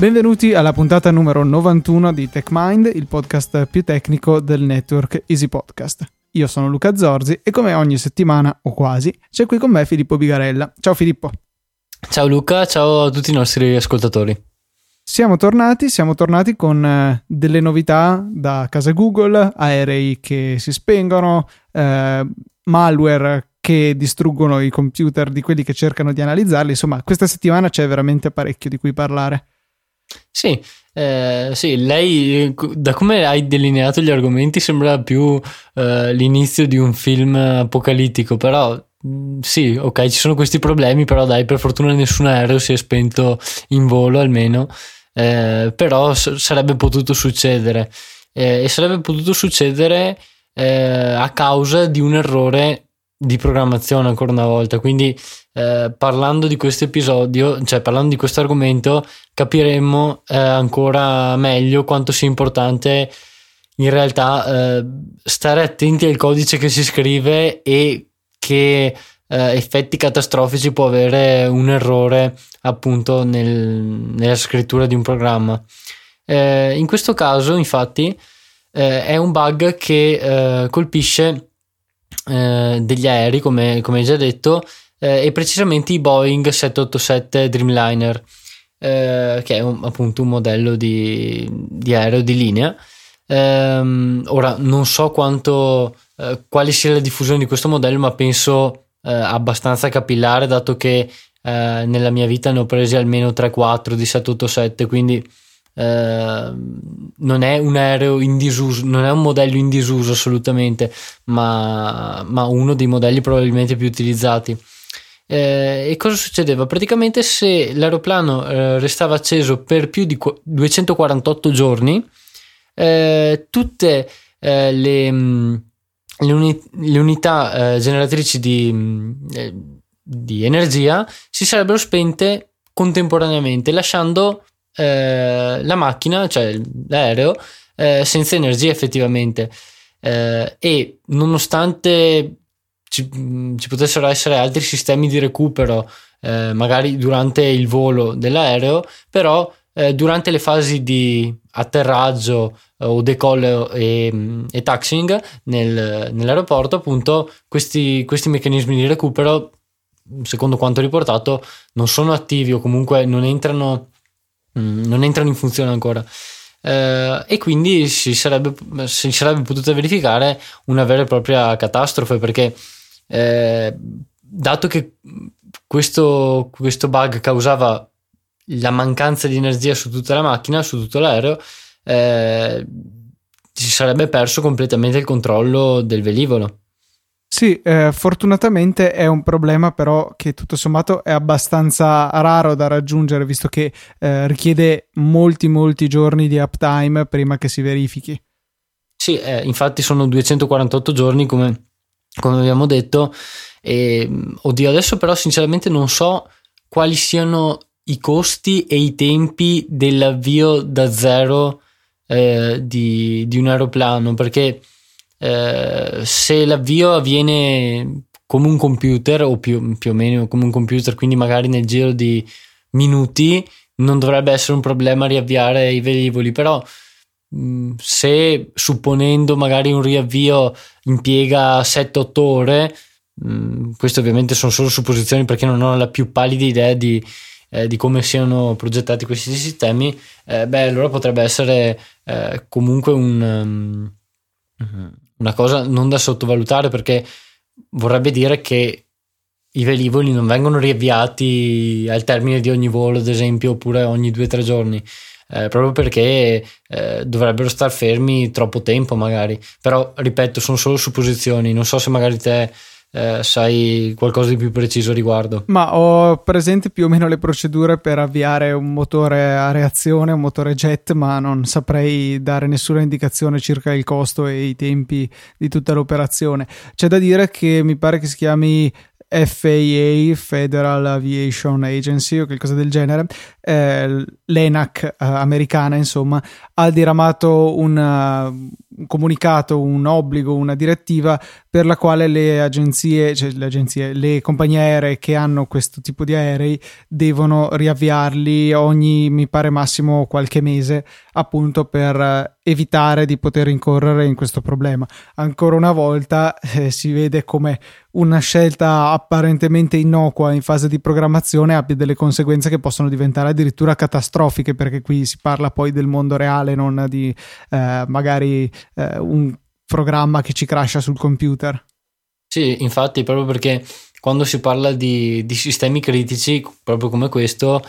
Benvenuti alla puntata numero 91 di TechMind, il podcast più tecnico del network Easy Podcast. Io sono Luca Zorzi e come ogni settimana, o quasi, c'è qui con me Filippo Bigarella. Ciao Filippo. Ciao Luca, ciao a tutti i nostri ascoltatori. Siamo tornati, siamo tornati con eh, delle novità da casa Google, aerei che si spengono, eh, malware che distruggono i computer di quelli che cercano di analizzarli. Insomma, questa settimana c'è veramente parecchio di cui parlare. Sì, eh, sì, lei da come hai delineato gli argomenti sembra più eh, l'inizio di un film apocalittico, però mm, sì, ok, ci sono questi problemi, però dai, per fortuna nessun aereo si è spento in volo almeno, eh, però s- sarebbe potuto succedere. Eh, e sarebbe potuto succedere eh, a causa di un errore di programmazione ancora una volta. Quindi, eh, parlando di questo episodio, cioè parlando di questo argomento, capiremo eh, ancora meglio quanto sia importante in realtà eh, stare attenti al codice che si scrive e che eh, effetti catastrofici può avere un errore appunto nel, nella scrittura di un programma. Eh, in questo caso, infatti, eh, è un bug che colpisce eh, degli aerei, come, come già detto, eh, e precisamente i Boeing 787 Dreamliner, eh, che è un, appunto un modello di, di aereo di linea. Ehm, ora non so quanto, eh, quale sia la diffusione di questo modello, ma penso eh, abbastanza capillare, dato che nella mia vita ne ho presi almeno 3-4 di 787, quindi Ehm, non è un aereo in disuso, non è un modello in disuso assolutamente, ma, ma uno dei modelli probabilmente più utilizzati. Eh, e cosa succedeva? Praticamente se l'aeroplano eh, restava acceso per più di 248 giorni, eh, tutte eh, le, mm, le, uni- le, unità eh, generatrici di, mm, eh, di energia si sarebbero spente contemporaneamente, lasciando eh, la macchina, cioè l'aereo, eh, senza energia effettivamente. Eh, e nonostante ci, ci, potessero essere altri sistemi di recupero, eh, magari durante il volo dell'aereo, però eh, durante le fasi di atterraggio o decollo e, e taxiing nel, nell'aeroporto, appunto, questi, questi meccanismi di recupero secondo quanto riportato, non sono attivi o comunque non entrano Mm, non entrano in funzione ancora. Eh, e quindi si sarebbe, si sarebbe potuta verificare una vera e propria catastrofe perché eh, dato che questo, questo bug causava la mancanza di energia su tutta la macchina, su tutto l'aereo, eh, si sarebbe perso completamente il controllo del velivolo. Sì, eh, fortunatamente è un problema però che tutto sommato è abbastanza raro da raggiungere visto che eh, richiede molti molti giorni di uptime prima che si verifichi. Sì, eh, infatti sono 248 giorni come, come abbiamo detto e oddio adesso però sinceramente non so quali siano i costi e i tempi dell'avvio da zero eh, di, di un aeroplano perché eh, se l'avvio avviene come un computer o più, più, o meno come un computer, quindi magari nel giro di minuti, non dovrebbe essere un problema riavviare i velivoli, però mh, se supponendo magari un riavvio impiega 7-8 ore, mh, queste ovviamente sono solo supposizioni perché non ho la più pallida idea di, eh, di come siano progettati questi sistemi, eh, beh allora potrebbe essere eh, comunque un... Um, una cosa non da sottovalutare perché vorrebbe dire che i velivoli non vengono riavviati al termine di ogni volo, ad esempio, oppure ogni due o tre giorni. Eh, proprio perché eh, dovrebbero star fermi troppo tempo, magari. Però, ripeto, sono solo supposizioni. Non so se magari te eh, sai qualcosa di più preciso riguardo. Ma ho presente più o meno le procedure per avviare un motore a reazione, un motore jet, ma non saprei dare nessuna indicazione circa il costo e i tempi di tutta l'operazione. C'è da dire che mi pare che si chiami FAA, Federal Aviation Agency o qualcosa del genere, eh, l'ENAC eh, americana, insomma, ha diramato un comunicato, un obbligo, una direttiva per la quale le agenzie, cioè le agenzie, le compagnie aeree che hanno questo tipo di aerei devono riavviarli ogni, mi pare, massimo qualche mese, appunto per evitare di poter incorrere in questo problema. Ancora una volta eh, si vede come una scelta apparentemente innocua in fase di programmazione abbia delle conseguenze che possono diventare addirittura catastrofiche, perché qui si parla poi del mondo reale, non di eh, magari eh, un programma che ci crasha sul computer. Sì, infatti, proprio perché quando si parla di, di sistemi critici, proprio come questo,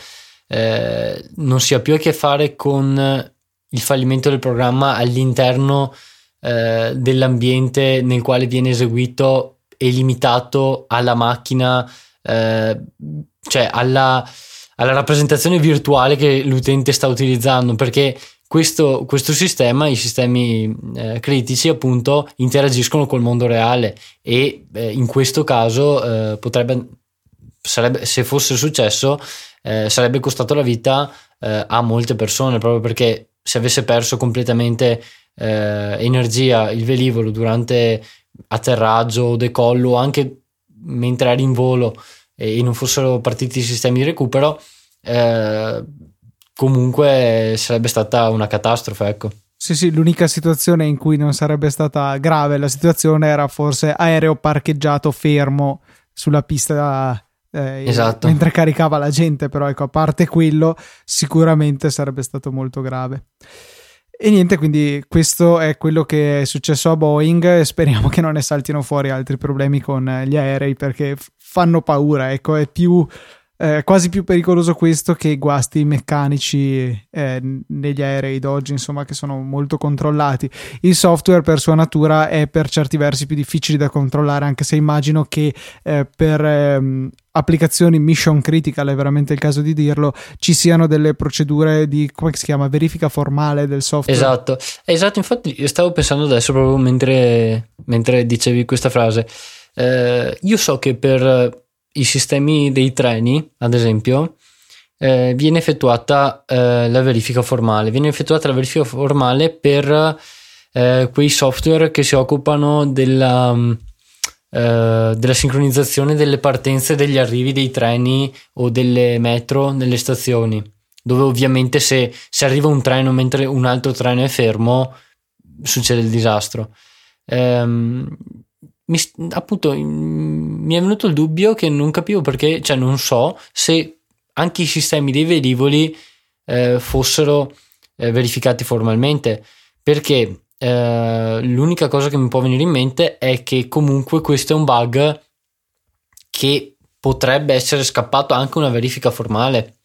eh, non si ha più a che fare con il fallimento del programma all'interno eh, dell'ambiente nel quale viene eseguito e limitato alla macchina, eh, cioè alla, alla rappresentazione virtuale che l'utente sta utilizzando, perché questo, questo, sistema, i sistemi eh, critici, appunto, interagiscono col mondo reale e eh, in questo caso eh, potrebbe, sarebbe, se fosse successo, eh, sarebbe costato la vita eh, a molte persone proprio perché se avesse perso completamente eh, energia il velivolo durante atterraggio o decollo, anche mentre era in volo e non fossero partiti i sistemi di recupero, eh, comunque sarebbe stata una catastrofe, ecco. Sì, sì, l'unica situazione in cui non sarebbe stata grave la situazione era forse aereo parcheggiato fermo sulla pista eh, esatto. mentre caricava la gente, però ecco, a parte quello, sicuramente sarebbe stato molto grave. E niente, quindi questo è quello che è successo a Boeing e speriamo che non ne saltino fuori altri problemi con gli aerei perché fanno paura, ecco, è più eh, quasi più pericoloso questo che i guasti meccanici eh, negli aerei d'oggi, insomma, che sono molto controllati. Il software per sua natura è per certi versi più difficile da controllare, anche se immagino che eh, per ehm, applicazioni mission critical, è veramente il caso di dirlo, ci siano delle procedure di come si chiama verifica formale del software. Esatto, esatto. Infatti, stavo pensando adesso proprio mentre, mentre dicevi questa frase. Eh, io so che per i sistemi dei treni, ad esempio, eh, viene effettuata eh, la verifica formale. Viene effettuata la verifica formale per eh, quei software che si occupano della, eh, della sincronizzazione delle partenze e degli arrivi dei treni o delle metro nelle stazioni. Dove ovviamente se, se arriva un treno mentre un altro treno è fermo, succede il disastro. Um, mi, appunto mi è venuto il dubbio che non capivo perché, cioè non so se anche i sistemi dei velivoli eh, fossero eh, verificati formalmente, perché eh, l'unica cosa che mi può venire in mente è che comunque questo è un bug che potrebbe essere scappato anche una verifica formale,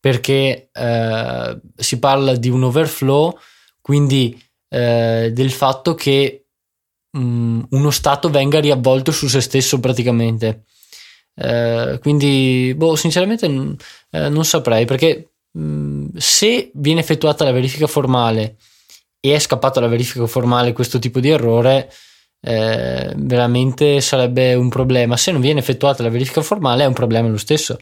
perché eh, si parla di un overflow, quindi eh, del fatto che um, uno Stato venga riavvolto su se stesso praticamente. Eh, quindi, boh, sinceramente eh, non saprei perché mh, mm, se viene effettuata la verifica formale e è scappato alla verifica formale questo tipo di errore, eh, veramente sarebbe un problema. Se non viene effettuata la verifica formale è un problema lo stesso,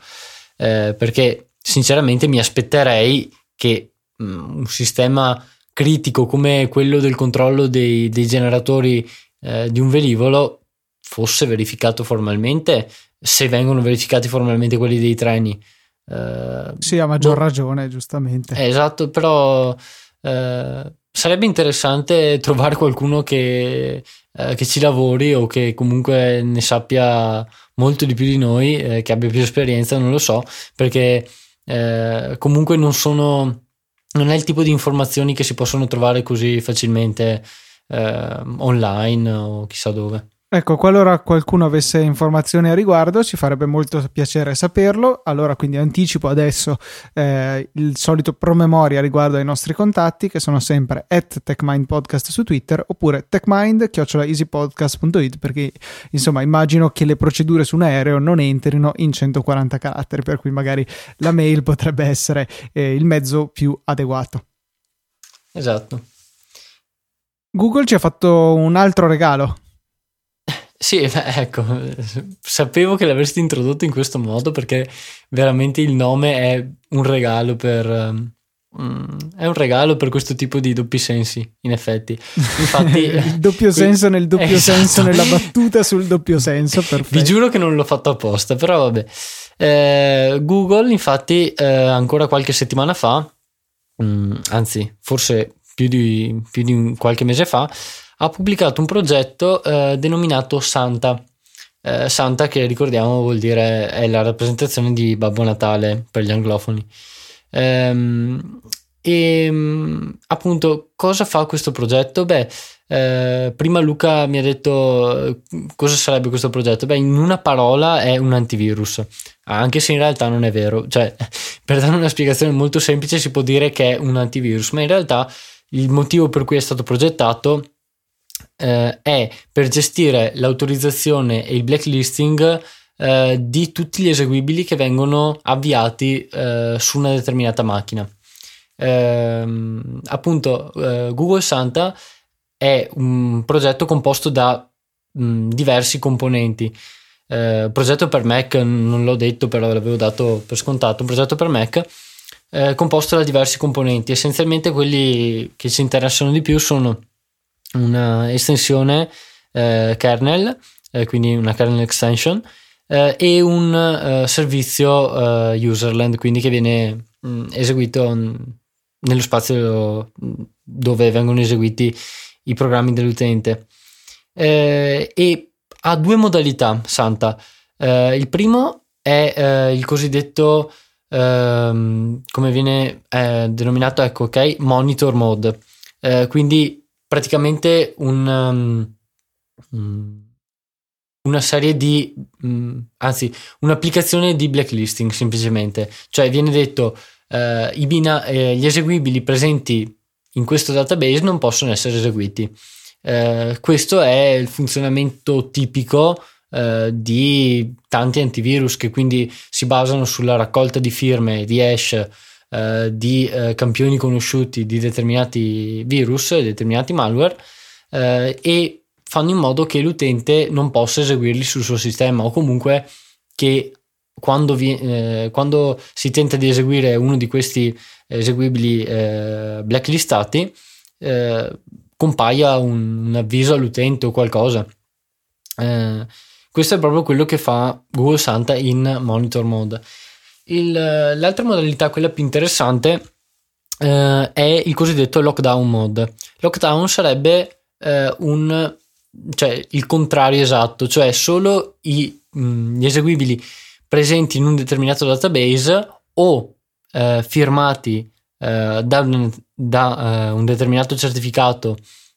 eh, perché sinceramente mi aspetterei che mh, mm, un sistema critico come quello del controllo dei, dei generatori eh, di un velivolo fosse verificato formalmente, se vengono verificati formalmente quelli dei treni. Eh, sì, a maggior boh, ragione, giustamente. Eh, esatto, però eh, sarebbe interessante trovare qualcuno che, eh, che, ci lavori o che comunque ne sappia molto di più di noi, eh, che abbia più esperienza, non lo so, perché comunque non sono non è il tipo di informazioni che si possono trovare così facilmente eh, online o chissà dove. Ecco, qualora qualcuno avesse informazioni a riguardo, ci farebbe molto piacere saperlo. Allora, quindi anticipo adesso eh, il solito promemoria riguardo ai nostri contatti, che sono sempre at TechMindPodcast su Twitter oppure techmind.easypodcast.it, perché insomma immagino che le procedure su un aereo non entrino in 140 caratteri, per cui magari la mail potrebbe essere eh, il mezzo più adeguato. Esatto. Google ci ha fatto un altro regalo sì, ecco, sapevo che l'avresti introdotto in questo modo perché veramente il nome è un regalo per, ehm, mm, è un regalo per questo tipo di doppi sensi, in effetti. Infatti, il doppio senso nel doppio esatto. senso, nella battuta sul doppio senso. Perfetto. Vi giuro che non l'ho fatto apposta, però vabbè. Eh, Google, infatti, eh, ancora qualche settimana fa, mm, anzi, forse più di, più di, qualche mese fa, ha pubblicato un progetto eh, denominato Santa. Eh, Santa, che ricordiamo vuol dire è la rappresentazione di Babbo Natale per gli anglofoni. Ehm, e appunto, cosa fa questo progetto? Beh, eh, prima Luca mi ha detto cosa sarebbe questo progetto. Beh, in una parola è un antivirus, anche se in realtà non è vero. Cioè, per dare una spiegazione molto semplice, si può dire che è un antivirus, ma in realtà il motivo per cui è stato progettato eh, è per gestire l'autorizzazione e il blacklisting eh, di tutti gli eseguibili che vengono avviati eh, su una determinata macchina. Ehm, appunto, eh, Google Santa è un progetto composto da mh, diversi componenti. Eh, progetto per Mac, non l'ho detto, però l'avevo dato per scontato. Un progetto per Mac eh, composto da diversi componenti. Essenzialmente quelli che ci interessano di più sono una estensione eh, kernel, eh, quindi una kernel extension, eh, e un uh, servizio uh, userland, quindi che viene mh, mm, eseguito nello spazio dove vengono eseguiti i programmi dell'utente. Eh, e ha due modalità Santa. Eh, il primo è eh, il cosiddetto, ehm, come viene denominato, ecco, ok, monitor mode. quindi praticamente un... Um, una serie di, mm, anzi, un'applicazione di blacklisting semplicemente. Cioè viene detto eh, i bina- eh, gli eseguibili presenti in questo database non possono essere eseguiti. Eh, questo è il funzionamento tipico eh, di tanti antivirus che quindi si basano sulla raccolta di firme, di hash, eh, di eh, campioni conosciuti di determinati virus, determinati malware e fanno in modo che l'utente non possa eseguirli sul suo sistema o comunque che quando, vi, eh, quando si tenta di eseguire uno di questi eseguibili eh, blacklistati eh, compaia un, un, avviso all'utente o qualcosa. Eh, questo è proprio quello che fa Google Santa in monitor mode. Il, l'altra modalità, quella più interessante, eh, è il cosiddetto lockdown mode. Lockdown sarebbe eh, un cioè il contrario esatto, cioè solo i, mh, mm, gli eseguibili presenti in un determinato database o eh, firmati eh, da, un, da uh, un, determinato certificato,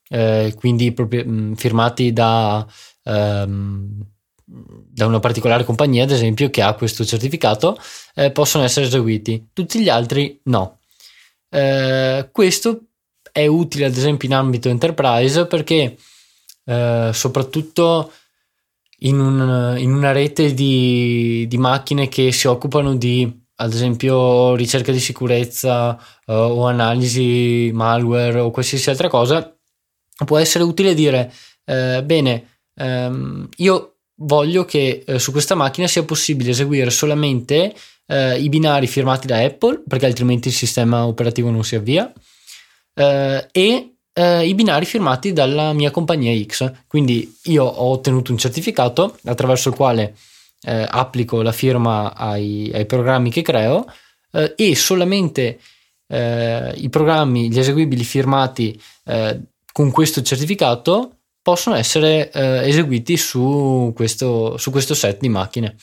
eh, quindi proprio, mh, mm, firmati da, um, da, una particolare compagnia, ad esempio, che ha questo certificato, eh, possono essere eseguiti. Tutti gli altri no. Eh, questo è utile, ad esempio, in ambito enterprise perché eh, soprattutto in, un, in, una rete di, di, macchine che si occupano di, ad esempio, ricerca di sicurezza uh, o analisi malware o qualsiasi altra cosa, può essere utile dire, eh, bene, ehm, io voglio che eh, su questa macchina sia possibile eseguire solamente eh, i binari firmati da Apple, perché altrimenti il sistema operativo non si avvia, eh, e eh, i binari firmati dalla mia compagnia X. Quindi io ho ottenuto un certificato attraverso il quale eh, applico la firma ai, ai programmi che creo eh, e solamente i programmi, gli eseguibili firmati con questo certificato possono essere eh, eseguiti su questo, su questo set di macchine.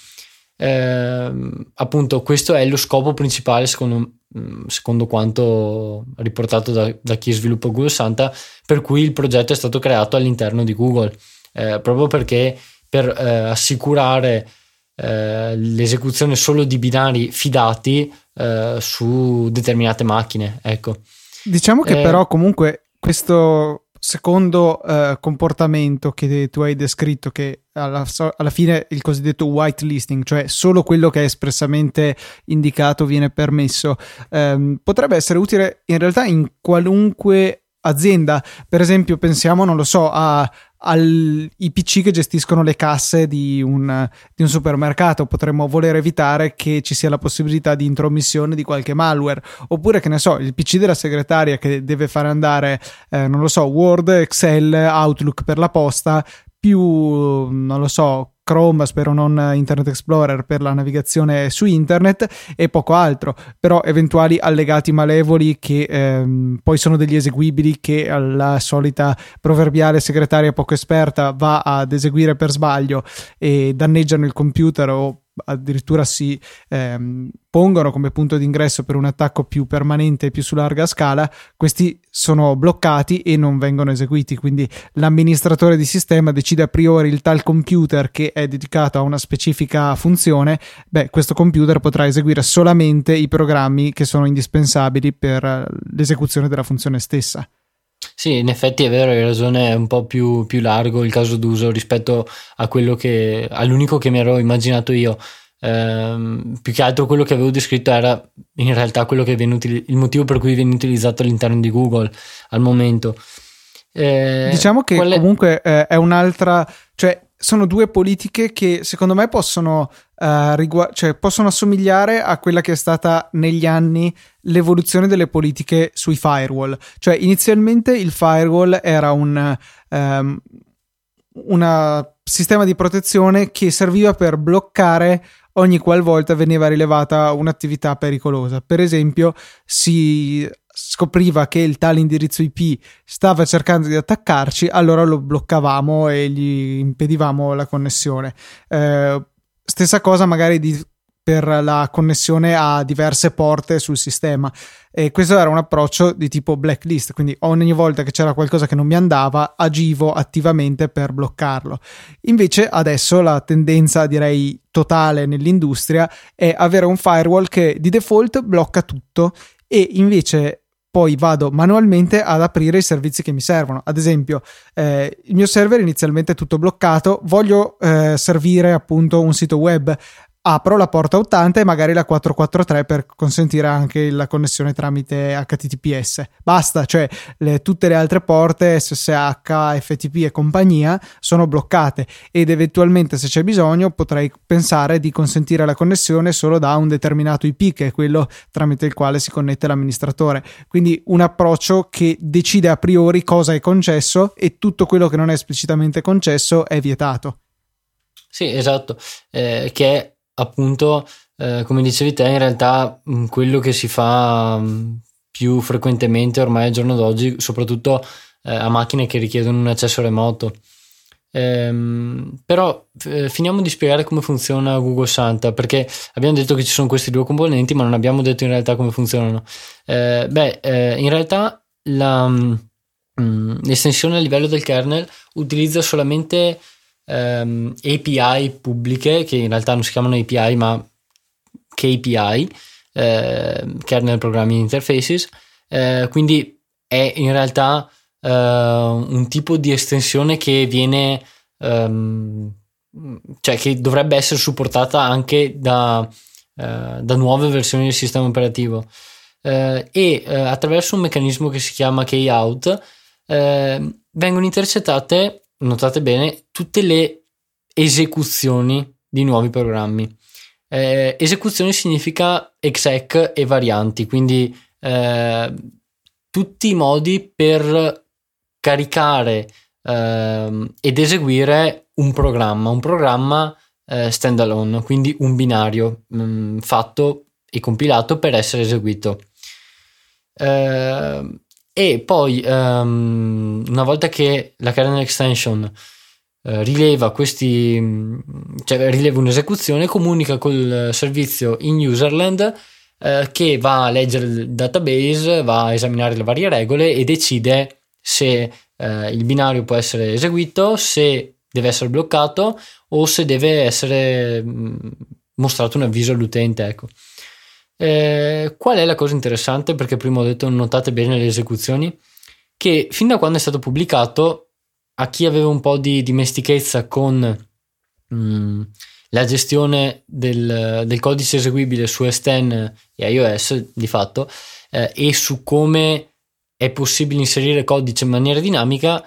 Eh, appunto, questo è lo scopo principale, secondo, mm, secondo quanto riportato da, da, chi sviluppa Google Santa, per cui il progetto è stato creato all'interno di Google, eh, proprio perché per eh, assicurare eh, l'esecuzione solo di binari fidati eh, su determinate macchine. Ecco. Diciamo che però comunque questo secondo uh, comportamento che tu hai descritto, che alla, alla, fine il cosiddetto whitelisting, cioè solo quello che è espressamente indicato viene permesso, um, potrebbe essere utile in realtà in qualunque azienda. Per esempio, pensiamo, non lo so, a, ai PC che gestiscono le casse di un, di un, supermercato. Potremmo voler evitare che ci sia la possibilità di intromissione di qualche malware. Oppure, che ne so, il PC della segretaria che deve fare andare, eh, non lo so, Word, Excel, Outlook per la posta, più, non lo so, Chrome, spero non Internet Explorer per la navigazione su internet e poco altro, però eventuali allegati malevoli che ehm, poi sono degli eseguibili che la solita proverbiale segretaria poco esperta va ad eseguire per sbaglio e danneggiano il computer o addirittura si ehm, pongono come punto d'ingresso per un attacco più permanente e più su larga scala, questi sono bloccati e non vengono eseguiti. Quindi l'amministratore di sistema decide a priori il tal computer che è dedicato a una specifica funzione, beh, questo computer potrà eseguire solamente i programmi che sono indispensabili per l'esecuzione della funzione stessa. Sì, in effetti è vero, hai ragione, è un po' più, più largo il caso d'uso rispetto a quello che, all'unico che mi ero immaginato io. Ehm, più che altro quello che avevo descritto era in realtà quello che viene util- il motivo per cui viene utilizzato all'interno di Google al momento. Eh, diciamo che quale... comunque eh, è un'altra, cioè sono due politiche che secondo me possono, uh, rigu- cioè, possono assomigliare a quella che è stata negli anni l'evoluzione delle politiche sui firewall. Cioè, inizialmente il firewall era un um, una sistema di protezione che serviva per bloccare ogni qualvolta veniva rilevata un'attività pericolosa. Per esempio, si scopriva che il tale indirizzo IP stava cercando di attaccarci, allora lo bloccavamo e gli impedivamo la connessione. Eh, stessa cosa magari di, per la connessione a diverse porte sul sistema. E questo era un approccio di tipo blacklist, quindi ogni volta che c'era qualcosa che non mi andava, agivo attivamente per bloccarlo. Invece adesso la tendenza, direi, totale nell'industria è avere un firewall che di default blocca tutto e invece poi vado manualmente ad aprire i servizi che mi servono. Ad esempio, eh, il mio server inizialmente è tutto bloccato, voglio eh, servire appunto un sito web apro la porta 80 e magari la 443 per consentire anche la connessione tramite HTTPS. Basta, cioè le, tutte le altre porte SSH, FTP e compagnia sono bloccate ed eventualmente se c'è bisogno potrei pensare di consentire la connessione solo da un determinato IP che è quello tramite il quale si connette l'amministratore. Quindi un approccio che decide a priori cosa è concesso e tutto quello che non è esplicitamente concesso è vietato. Sì, esatto, eh, che è appunto, eh, come dicevi te, in realtà mm, quello che si fa mm, più frequentemente ormai al giorno d'oggi, soprattutto eh, a macchine che richiedono un accesso remoto. Ehm, però eh, finiamo di spiegare come funziona Google Santa perché abbiamo detto che ci sono questi due componenti ma non abbiamo detto in realtà come funzionano eh, beh eh, in realtà la, mh, mm, l'estensione a livello del kernel utilizza solamente ehm, API pubbliche che in realtà non si chiamano API ma KPI, eh, Kernel Programming Interfaces, eh, quindi è in realtà eh, un tipo di estensione che viene, ehm, cioè che dovrebbe essere supportata anche da, eh, da nuove versioni del sistema operativo. Uh, e uh, attraverso un meccanismo che si chiama keyout uh, vengono intercettate notate bene, tutte le esecuzioni di nuovi programmi. Eh, esecuzioni significa exec e varianti, quindi eh, tutti i modi per caricare eh, ed eseguire un programma, un programma eh, standalone, quindi un binario mh, mm, fatto e compilato per essere eseguito. Eh, e poi um, una volta che la kernel extension uh, rileva questi cioè rileva un'esecuzione comunica col servizio in userland uh, che va a leggere il database va a esaminare le varie regole e decide se uh, il binario può essere eseguito se deve essere bloccato o se deve essere mh, mostrato un avviso all'utente ecco eh, qual è la cosa interessante? Perché prima ho detto notate bene le esecuzioni, che fin da quando è stato pubblicato, a chi aveva un po' di dimestichezza con mh, mm, la gestione del, del, codice eseguibile su S10 e iOS di fatto, eh, e su come è possibile inserire codice in maniera dinamica,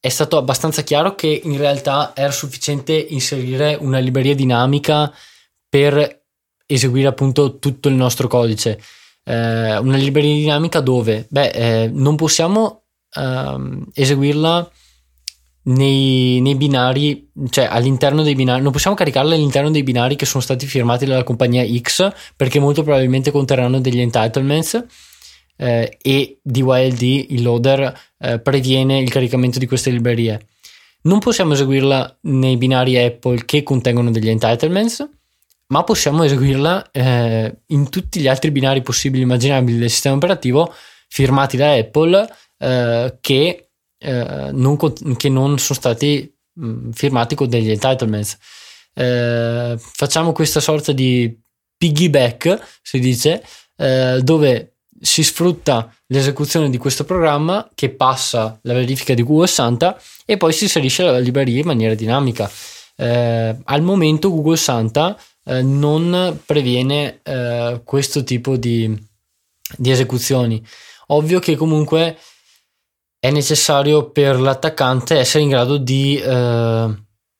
è stato abbastanza chiaro che in realtà era sufficiente inserire una libreria dinamica per eseguire appunto tutto il nostro codice. Eh, una libreria dinamica dove? Beh, eh, non possiamo ehm, eseguirla nei, nei, binari, cioè all'interno dei binari, non possiamo caricarla all'interno dei binari che sono stati firmati dalla compagnia X perché molto probabilmente conterranno degli entitlements eh, e DYLD, il loader, eh, previene il caricamento di queste librerie. Non possiamo eseguirla nei binari Apple che contengono degli entitlements, ma possiamo eseguirla eh, in tutti gli altri binari possibili e immaginabili del sistema operativo firmati da Apple eh, che, eh, non, che, non, sono stati mh, mm, firmati con degli entitlements. Eh, facciamo questa sorta di piggyback, si dice, dove si sfrutta l'esecuzione di questo programma che passa la verifica di Google Santa e poi si inserisce la libreria in maniera dinamica. Eh, al momento Google Santa eh, non previene eh, questo tipo di, di, esecuzioni. Ovvio che comunque è necessario per l'attaccante essere in grado di eh,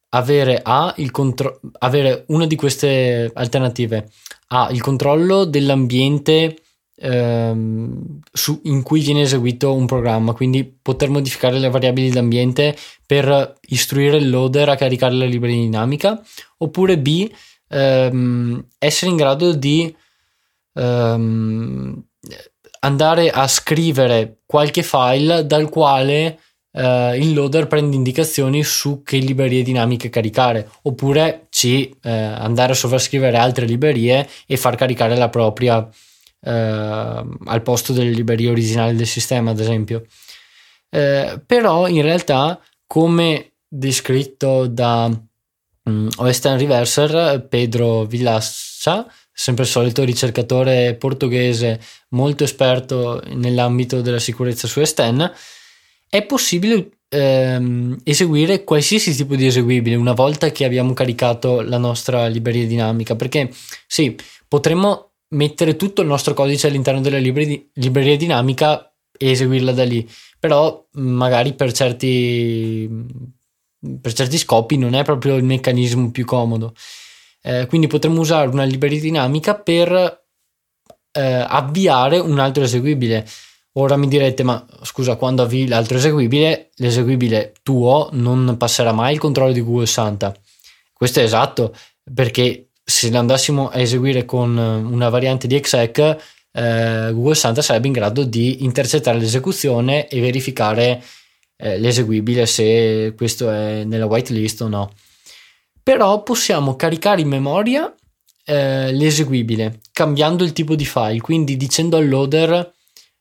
avere, A, contro- avere una di queste alternative, A, il controllo dell'ambiente ehm, su, in cui viene eseguito un programma, quindi poter modificare le variabili d'ambiente per istruire il loader a caricare la libreria dinamica, oppure B, ehm, essere in grado di ehm, andare a scrivere qualche file dal quale eh, il loader prende indicazioni su che librerie dinamiche caricare, oppure C, eh, andare a sovrascrivere altre librerie e far caricare la propria eh, al posto delle librerie originali del sistema, ad esempio. Eh, però in realtà, come descritto da um, OS Reverser, Pedro Villassa, sempre il solito ricercatore portoghese molto esperto nell'ambito della sicurezza su S10, è possibile ehm, eseguire qualsiasi tipo di eseguibile una volta che abbiamo caricato la nostra libreria dinamica, perché sì, potremmo mettere tutto il nostro codice all'interno della libreria, libreria dinamica e eseguirla da lì. Però magari per certi, per certi scopi non è proprio il meccanismo più comodo. Eh, quindi potremmo usare una libreria dinamica per eh, avviare un altro eseguibile. Ora mi direte, ma scusa, quando avvii l'altro eseguibile, l'eseguibile tuo non passerà mai il controllo di Google Santa. Questo è esatto, perché se andassimo a eseguire con eh, una variante di exec, eh, Google Santa sarebbe in grado di intercettare l'esecuzione e verificare eh, l'eseguibile se questo è nella whitelist o no. Però possiamo caricare in memoria eh, l'eseguibile cambiando il tipo di file, quindi dicendo al loader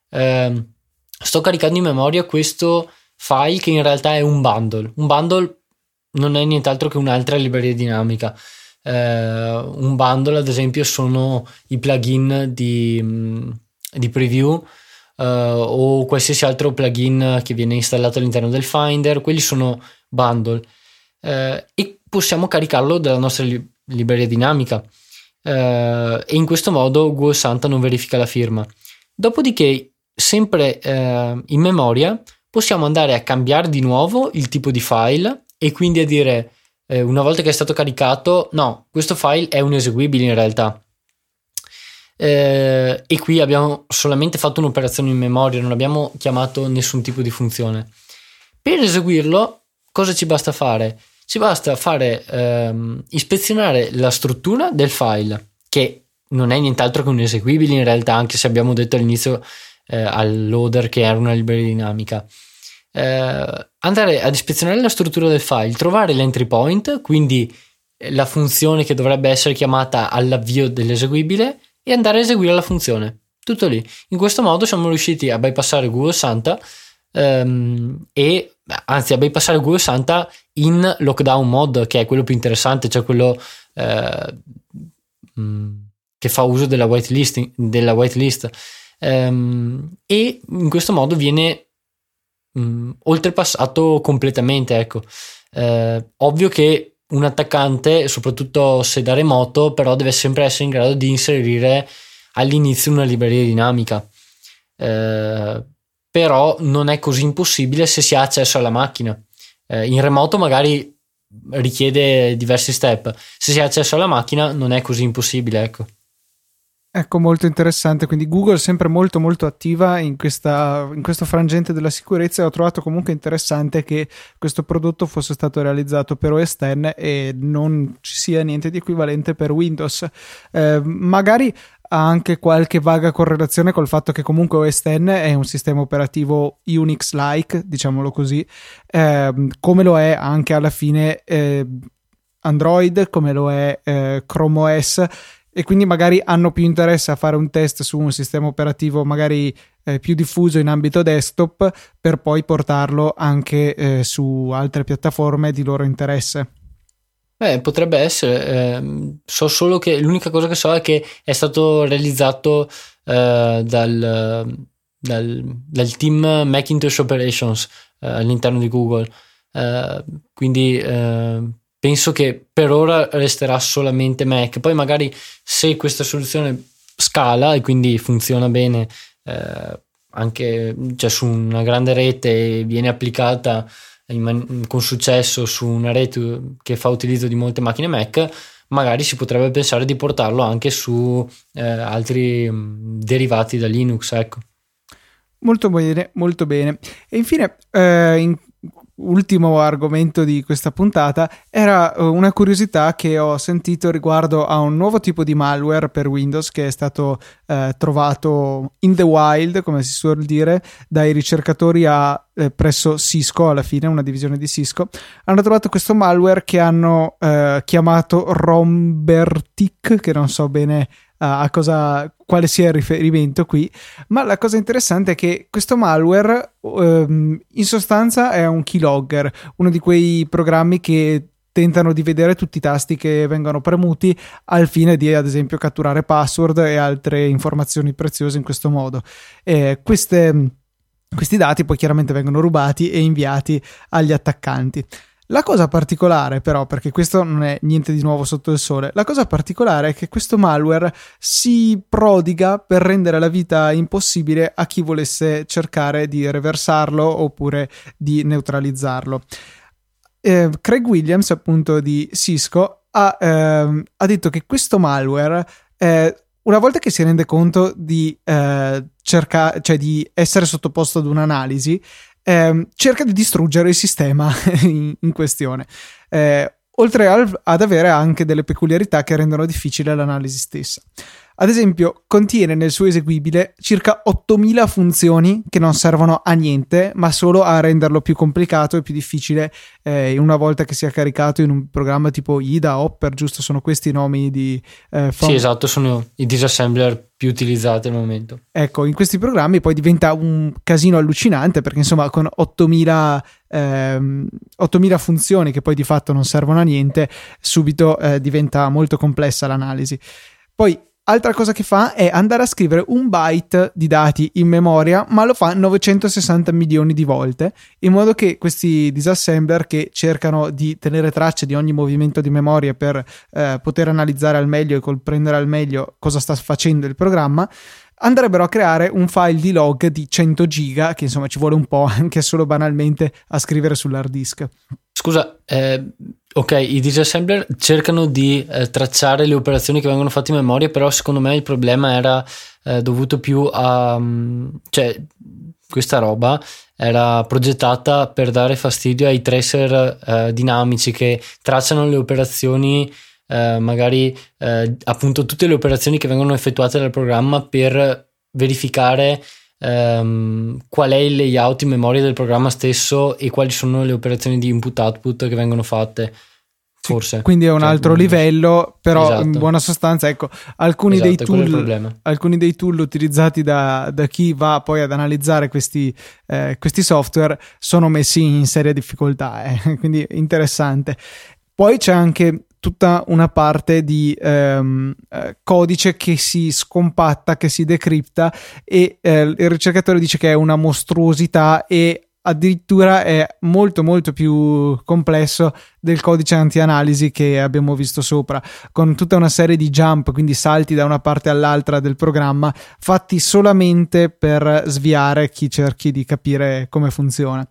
ehm, sto caricando in memoria questo file che in realtà è un bundle. Un bundle non è nient'altro che un'altra libreria dinamica eh, un bundle, ad esempio, sono i plugin di, mm, di preview eh, o qualsiasi altro plugin che viene installato all'interno del Finder, quelli sono bundle eh, e possiamo caricarlo dalla nostra li- libreria dinamica. Uh, e in questo modo Google Santa non verifica la firma. Dopodiché, sempre uh, in memoria, possiamo andare a cambiare di nuovo il tipo di file e quindi a dire eh, una volta che è stato caricato, no, questo file è un eseguibile in realtà. Eh, e qui abbiamo solamente fatto un'operazione in memoria, non abbiamo chiamato nessun tipo di funzione. Per eseguirlo, cosa ci basta fare? Ci basta fare ehm, ispezionare la struttura del file, che non è nient'altro che un eseguibile in realtà, anche se abbiamo detto all'inizio eh, al loader che era una libreria dinamica eh, andare ad ispezionare la struttura del file, trovare l'entry point, quindi la funzione che dovrebbe essere chiamata all'avvio dell'eseguibile e andare a eseguire la funzione. Tutto lì. In questo modo siamo riusciti a bypassare Google Santa ehm, e anzi a bypassare Google Santa in lockdown mode, che è quello più interessante, cioè quello mm, che fa uso della whitelist, della whitelist. Ehm, e in questo modo viene mm, oltrepassato completamente. Ecco. Eh, ovvio che un attaccante, soprattutto se da remoto, però deve sempre essere in grado di inserire all'inizio una libreria dinamica. eh, però non è così impossibile se si ha accesso alla macchina. Eh, in remoto magari richiede diversi step, se si ha accesso alla macchina non è così impossibile, ecco. Ecco, molto interessante. Quindi Google è sempre molto molto attiva in, questa, in questo frangente della sicurezza e ho trovato comunque interessante che questo prodotto fosse stato realizzato per OS X e non ci sia niente di equivalente per Windows. Eh, magari ha anche qualche vaga correlazione col fatto che comunque OS X è un sistema operativo Unix-like, diciamolo così, eh, come lo è anche alla fine eh, Android, come lo è eh, Chrome OS e quindi magari hanno più interesse a fare un test su un sistema operativo magari eh, più diffuso in ambito desktop per poi portarlo anche eh, su altre piattaforme di loro interesse. Eh, potrebbe essere, eh, so solo che l'unica cosa che so è che è stato realizzato eh, dal, dal, dal, team Macintosh Operations eh, all'interno di Google, eh, quindi penso che per ora resterà solamente Mac. Poi magari se questa soluzione scala e quindi funziona bene eh, anche cioè, su una grande rete e viene applicata man- con successo su una rete che fa utilizzo di molte macchine Mac, magari si potrebbe pensare di portarlo anche su eh, altri mh, derivati da Linux. Ecco. Molto bene, molto bene. E infine, eh, in ultimo argomento di questa puntata era eh, una curiosità che ho sentito riguardo a un nuovo tipo di malware per Windows che è stato eh, trovato in the wild, come si suol dire, dai ricercatori a, eh, presso Cisco, alla fine, una divisione di Cisco. Hanno trovato questo malware che hanno eh, chiamato Rombertic, che non so bene a cosa, quale sia il riferimento qui, ma la cosa interessante è che questo malware um, in sostanza è un keylogger, uno di quei programmi che tentano di vedere tutti i tasti che vengono premuti al fine di ad esempio catturare password e altre informazioni preziose in questo modo. Eh, queste, questi dati poi chiaramente vengono rubati e inviati agli attaccanti. La cosa particolare, però, perché questo non è niente di nuovo sotto il sole, la cosa particolare è che questo malware si prodiga per rendere la vita impossibile a chi volesse cercare di reversarlo oppure di neutralizzarlo. Eh, Craig Williams, appunto di Cisco, ha, eh, ha detto che questo malware, eh, una volta che si rende conto di, eh, cerca- cioè di essere sottoposto ad un'analisi, eh, cerca di distruggere il sistema in, in questione. Eh, oltre al, ad avere anche delle peculiarità che rendono difficile l'analisi stessa. Ad esempio, contiene nel suo eseguibile circa 8000 funzioni che non servono a niente, ma solo a renderlo più complicato e più difficile eh, una volta che sia caricato in un programma tipo IDA, Hopper, giusto? Sono questi i nomi di... Eh, Sì, esatto, sono i disassembler più utilizzati al momento. Ecco, in questi programmi poi diventa un casino allucinante perché insomma con 8000, ehm, 8000 funzioni che poi di fatto non servono a niente, subito eh, diventa molto complessa l'analisi. Poi Altra cosa che fa è andare a scrivere un byte di dati in memoria, ma lo fa 960 milioni di volte, in modo che questi disassembler che cercano di tenere traccia di ogni movimento di memoria per eh, poter analizzare al meglio e comprendere al meglio cosa sta facendo il programma, andrebbero a creare un file di log di 100 giga, che insomma ci vuole un po' anche solo banalmente a scrivere sull'hard disk. Scusa, eh, ok, i disassembler cercano di eh, tracciare le operazioni che vengono fatte in memoria, però secondo me il problema era eh, dovuto più a... Mm, cioè, questa roba era progettata per dare fastidio ai tracer eh, dinamici che tracciano le operazioni, eh, magari eh, appunto tutte le operazioni che vengono effettuate dal programma per verificare um, qual è il layout in memoria del programma stesso e quali sono le operazioni di input-output che vengono fatte. Forse. Quindi è un cioè, altro livello, però esatto. in buona sostanza, ecco, alcuni, esatto, dei tool, alcuni dei tool utilizzati da, da, chi va poi ad analizzare questi, eh, questi software sono messi in seria difficoltà, eh. quindi interessante. Poi c'è anche tutta una parte di ehm, eh, codice che si scompatta, che si decripta e eh, il ricercatore dice che è una mostruosità e addirittura è molto molto più complesso del codice anti-analisi che abbiamo visto sopra, con tutta una serie di jump, quindi salti da una parte all'altra del programma, fatti solamente per sviare chi cerchi di capire come funziona.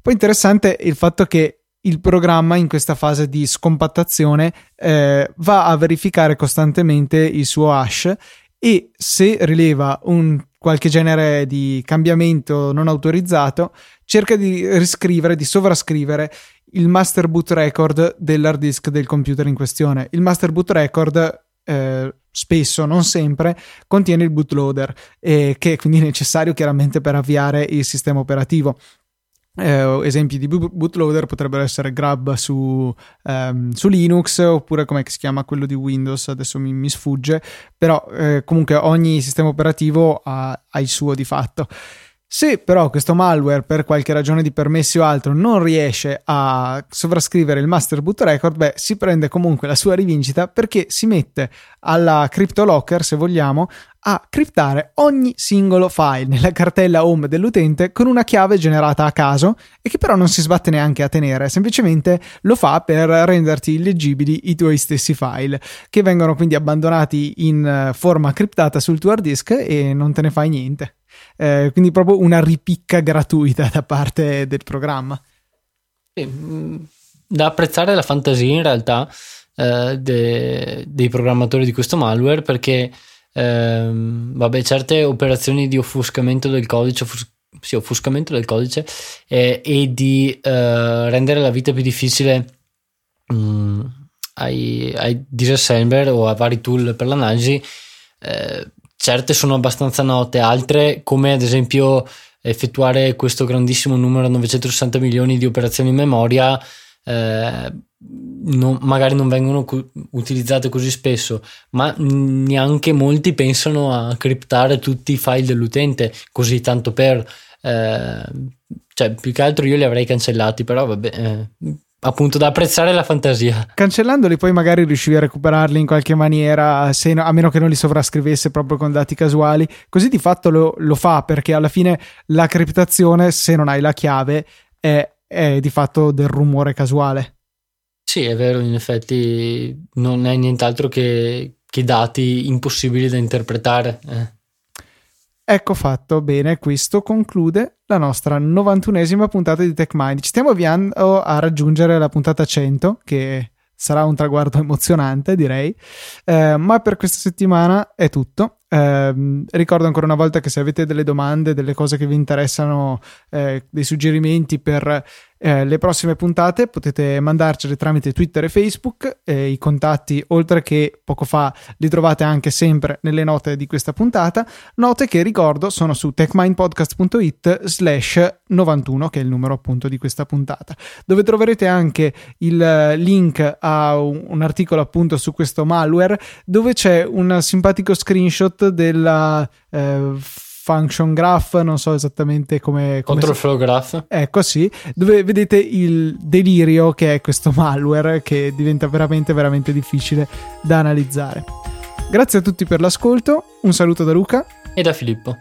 Poi interessante il fatto che il programma in questa fase di scompattazione eh, va a verificare costantemente il suo hash e se rileva un qualche genere di cambiamento non autorizzato, cerca di riscrivere, di sovrascrivere il master boot record dell'hard disk del computer in questione. Il master boot record eh, spesso, non sempre, contiene il bootloader, eh, che è quindi necessario chiaramente per avviare il sistema operativo. Eh, esempi di bootloader potrebbero essere Grab su, ehm, su Linux oppure come si chiama quello di Windows, adesso mi, mi sfugge, però eh, comunque ogni sistema operativo ha, ha il suo di fatto. Se però questo malware per qualche ragione di permessi o altro non riesce a sovrascrivere il master boot record, beh, si prende comunque la sua rivincita perché si mette alla CryptoLocker, se vogliamo, a criptare ogni singolo file nella cartella home dell'utente con una chiave generata a caso e che però non si sbatte neanche a tenere, semplicemente lo fa per renderti illeggibili i tuoi stessi file, che vengono quindi abbandonati in eh, forma criptata sul tuo hard disk e non te ne fai niente. Eh, quindi proprio una ripicca gratuita da parte del programma. Mm, da apprezzare la fantasia in realtà eh, de, dei programmatori di questo malware perché ehm, vabbè, certe operazioni di offuscamento del codice, offus- sì, offuscamento del codice eh, e di eh, rendere la vita più difficile mh, mm, ai, ai disassembler o a vari tool per l'analisi eh, certe sono abbastanza note, altre come ad esempio effettuare questo grandissimo numero 960 milioni di operazioni in memoria eh, non, magari non vengono cu- utilizzate così spesso, ma neanche molti pensano a criptare tutti i file dell'utente così tanto per eh, cioè più che altro io li avrei cancellati, però vabbè, eh, appunto da apprezzare la fantasia. Cancellandoli poi magari riuscivi a recuperarli in qualche maniera, se, a meno che non li sovrascrivesse proprio con dati casuali. Così di fatto lo, lo fa perché alla fine la criptazione, se non hai la chiave, è, è di fatto del rumore casuale. Sì, è vero, in effetti non è nient'altro che, che dati impossibili da interpretare. Eh. Ecco fatto, bene, questo conclude la nostra 91esima puntata di TechMind. Ci stiamo avviando a raggiungere la puntata 100, che sarà un traguardo emozionante, direi. Eh, ma per questa settimana è tutto. Eh, ricordo ancora una volta che se avete delle domande, delle cose che vi interessano, eh, dei suggerimenti per eh, le prossime puntate potete mandarcele tramite Twitter e Facebook. Eh, I contatti, oltre che poco fa, li trovate anche sempre nelle note di questa puntata. Note che ricordo sono su techmindpodcast.it slash 91, che è il numero appunto di questa puntata, dove troverete anche il eh, link a un, articolo appunto su questo malware, dove c'è un simpatico screenshot della eh, function graph, non so esattamente come... come Control si... flow graph. Ecco sì, dove vedete il delirio che è questo malware che diventa veramente veramente difficile da analizzare. Grazie a tutti per l'ascolto, un saluto da Luca e da Filippo.